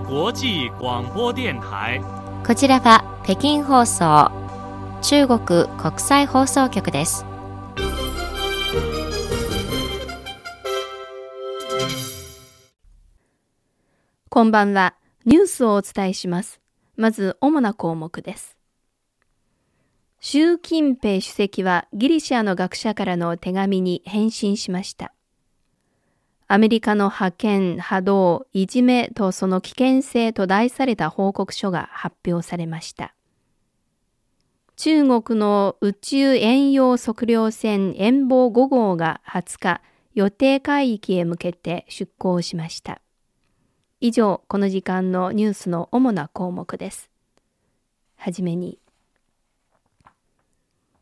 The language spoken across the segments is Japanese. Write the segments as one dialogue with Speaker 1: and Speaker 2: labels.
Speaker 1: 際广播電台。
Speaker 2: こちらは北京放送中国国際放送局です。
Speaker 3: こんばんは。ニュースをお伝えします。まず、主な項目です。習近平主席はギリシャの学者からの手紙に返信しました。アメリカの派遣、波動、いじめとその危険性と題された報告書が発表されました。中国の宇宙遠洋測量船遠望5号が20日、予定海域へ向けて出港しました。以上、この時間のニュースの主な項目です。はじめに、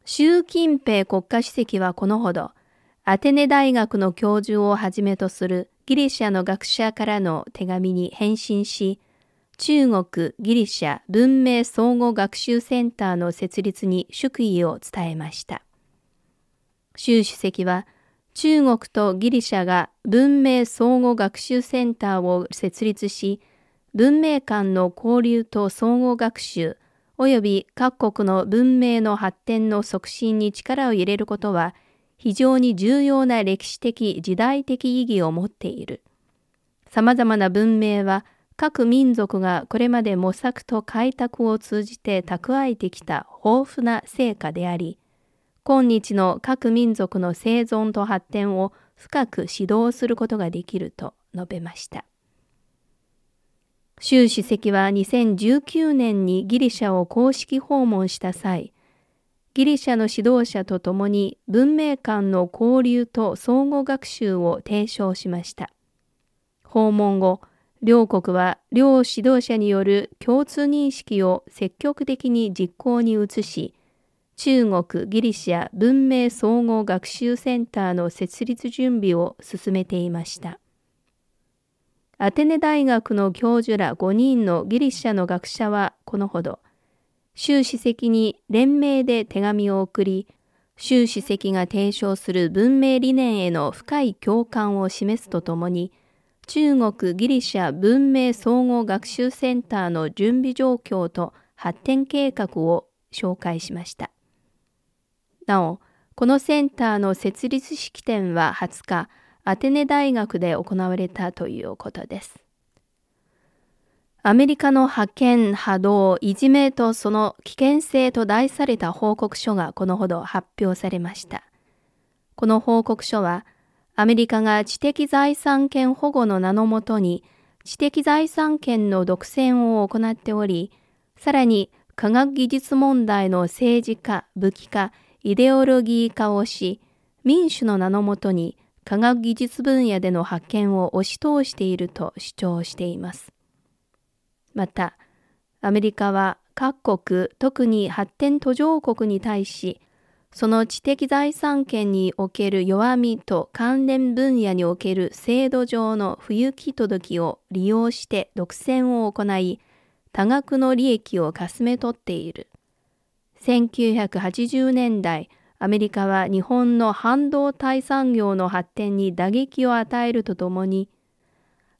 Speaker 3: 習近平国家主席はこのほど、アテネ大学の教授をはじめとするギリシャの学者からの手紙に返信し、中国ギリシャ文明総合学習センターの設立に祝意を伝えました。習主席は、中国とギリシャが文明相互学習センターを設立し、文明間の交流と相互学習及び各国の文明の発展の促進に力を入れることは非常に重要な歴史的時代的意義を持っている。様々な文明は各民族がこれまで模索と開拓を通じて蓄えてきた豊富な成果であり、今日の各民族の生存と発展を深く指導することができると述べました。習主席は2019年にギリシャを公式訪問した際、ギリシャの指導者と共に文明間の交流と相互学習を提唱しました。訪問後、両国は両指導者による共通認識を積極的に実行に移し、中国ギリシャ文明総合学習センターの設立準備を進めていました。アテネ大学の教授ら5人のギリシャの学者はこのほど、習主席に連名で手紙を送り、習主席が提唱する文明理念への深い共感を示すとともに、中国ギリシャ文明総合学習センターの準備状況と発展計画を紹介しました。なお、このセンターの設立式典は20日、アテネ大学で行われたということです。アメリカの派遣、波動、いじめとその危険性と題された報告書がこのほど発表されました。この報告書は、アメリカが知的財産権保護の名のもとに知的財産権の独占を行っており、さらに科学技術問題の政治化、武器化、イデオロギー化をし、民主の名のもとに科学技術分野での発見を押し通していると主張しています。また、アメリカは各国、特に発展途上国に対し、その知的財産権における弱みと関連分野における制度上の不行き届きを利用して独占を行い、多額の利益をかすめ取っている。1980年代、アメリカは日本の半導体産業の発展に打撃を与えるとともに、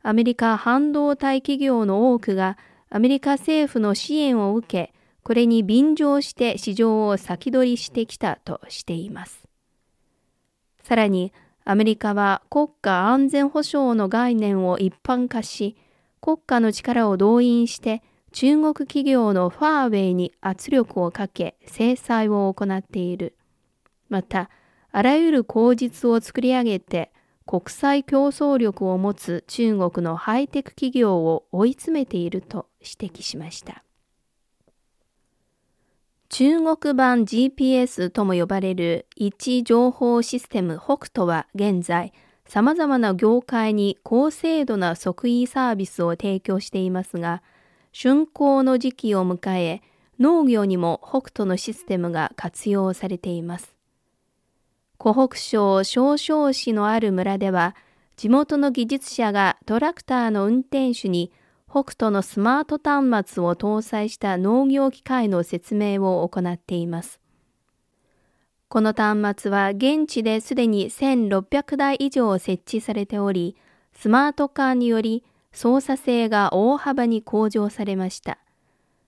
Speaker 3: アメリカ半導体企業の多くがアメリカ政府の支援を受け、これに便乗して市場を先取りしてきたとしています。さらに、アメリカは国家安全保障の概念を一般化し、国家の力を動員して中国企業のファーウェイに圧力をかけ制裁を行っている。また、あらゆる口実を作り上げて国際競争力を持つ中国のハイテク企業を追い詰めていると指摘しました。中国版 GPS とも呼ばれる位置情報システム北斗は現在、様々な業界に高精度な即位サービスを提供していますが、竣工の時期を迎え、農業にも北斗のシステムが活用されています。湖北省少々市のある村では、地元の技術者がトラクターの運転手に北斗のスマート端末を搭載した農業機械の説明を行っています。この端末は現地ですでに1600台以上設置されており、スマート化により操作性が大幅に向上されました。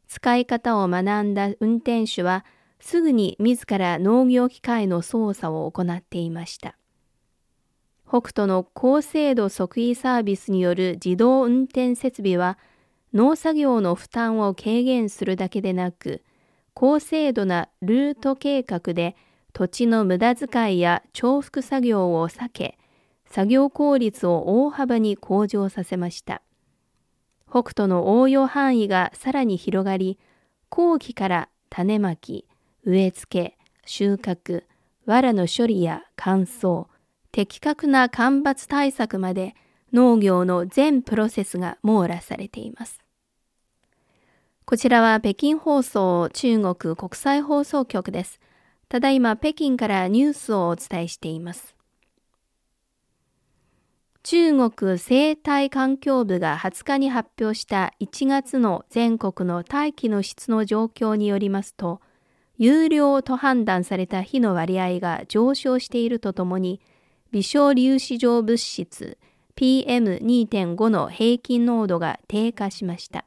Speaker 3: 使い方を学んだ運転手はすぐに自ら農業機械の操作を行っていました。北斗の高精度測位サービスによる自動運転設備は農作業の負担を軽減するだけでなく高精度なルート計画で土地の無駄遣いや重複作業を避け作業効率を大幅に向上させました。北斗の応用範囲がさらに広がり後期から種まき、植え付け、収穫、藁の処理や乾燥、的確な干ばつ対策まで農業の全プロセスが網羅されています。こちらは北京放送中国国際放送局です。ただいま北京からニュースをお伝えしています。中国生態環境部が20日に発表した1月の全国の大気の質の状況によりますと、有料と判断された火の割合が上昇しているとともに、微小粒子状物質 PM2.5 の平均濃度が低下しました。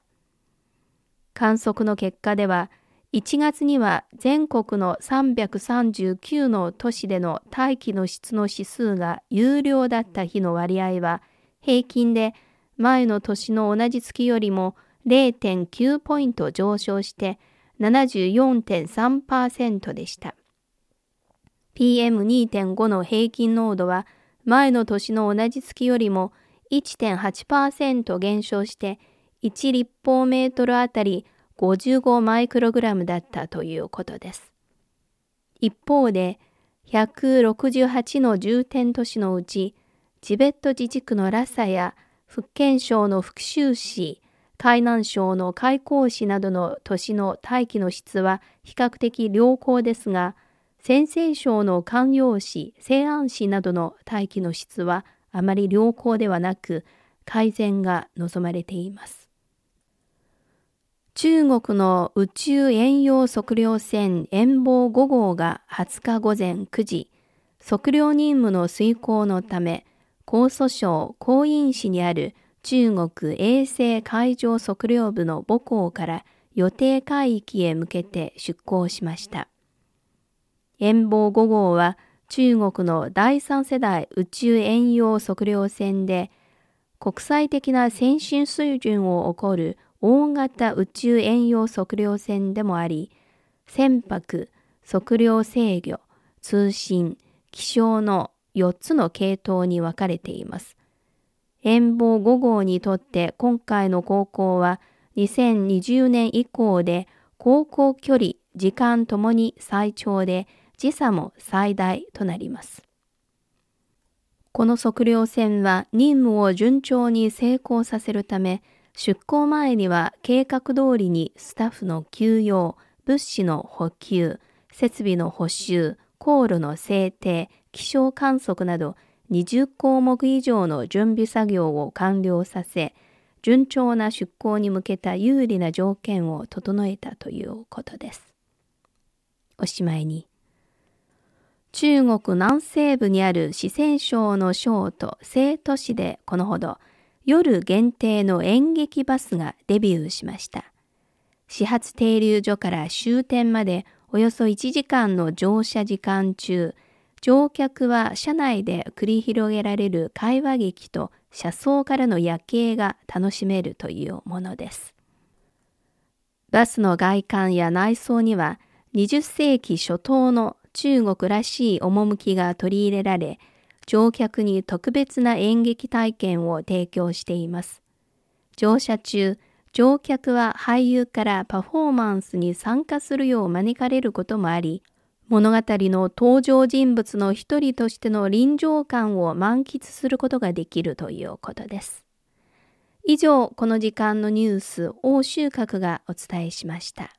Speaker 3: 観測の結果では、1月には全国の339の都市での大気の質の指数が有料だった日の割合は平均で前の年の同じ月よりも0.9ポイント上昇して74.3%でした。PM2.5 の平均濃度は前の年の同じ月よりも1.8%減少して1立方メートルあたり55マイクログラムだったということです。一方で168の重点都市のうちチベット自治区のラサや福建省の福州市海南省の開港市などの都市の大気の質は比較的良好ですが、先西省の関陽市、西安市などの大気の質はあまり良好ではなく、改善が望まれています。中国の宇宙遠洋測量船遠望5号が20日午前9時、測量任務の遂行のため、江蘇省江陰市にある中国衛星海上測量部の母港から予定海域へ向けて出港しました。遠望5号は中国の第三世代宇宙遠洋測量船で国際的な先進水準を誇る大型宇宙遠洋測量船でもあり、船舶、測量制御、通信、気象の4つの系統に分かれています。遠望5号にとって今回の航行は2020年以降で航行距離、時間ともに最長で時差も最大となります。この測量船は任務を順調に成功させるため、出港前には計画通りにスタッフの休養、物資の補給、設備の補修、航路の制定、気象観測など20項目以上の準備作業を完了させ、順調な出港に向けた有利な条件を整えたということです。おしまいに、中国南西部にある四川省の省都成都市でこのほど夜限定の演劇バスがデビューしました。始発停留所から終点までおよそ1時間の乗車時間中、乗客は車内で繰り広げられる会話劇と車窓からの夜景が楽しめるというものです。バスの外観や内装には20世紀初頭の中国らしい趣が取り入れられ、乗客に特別な演劇体験を提供しています。乗車中、乗客は俳優からパフォーマンスに参加するよう招かれることもあり、物語の登場人物の一人としての臨場感を満喫することができるということです。以上、この時間のニュース、欧州閣がお伝えしました。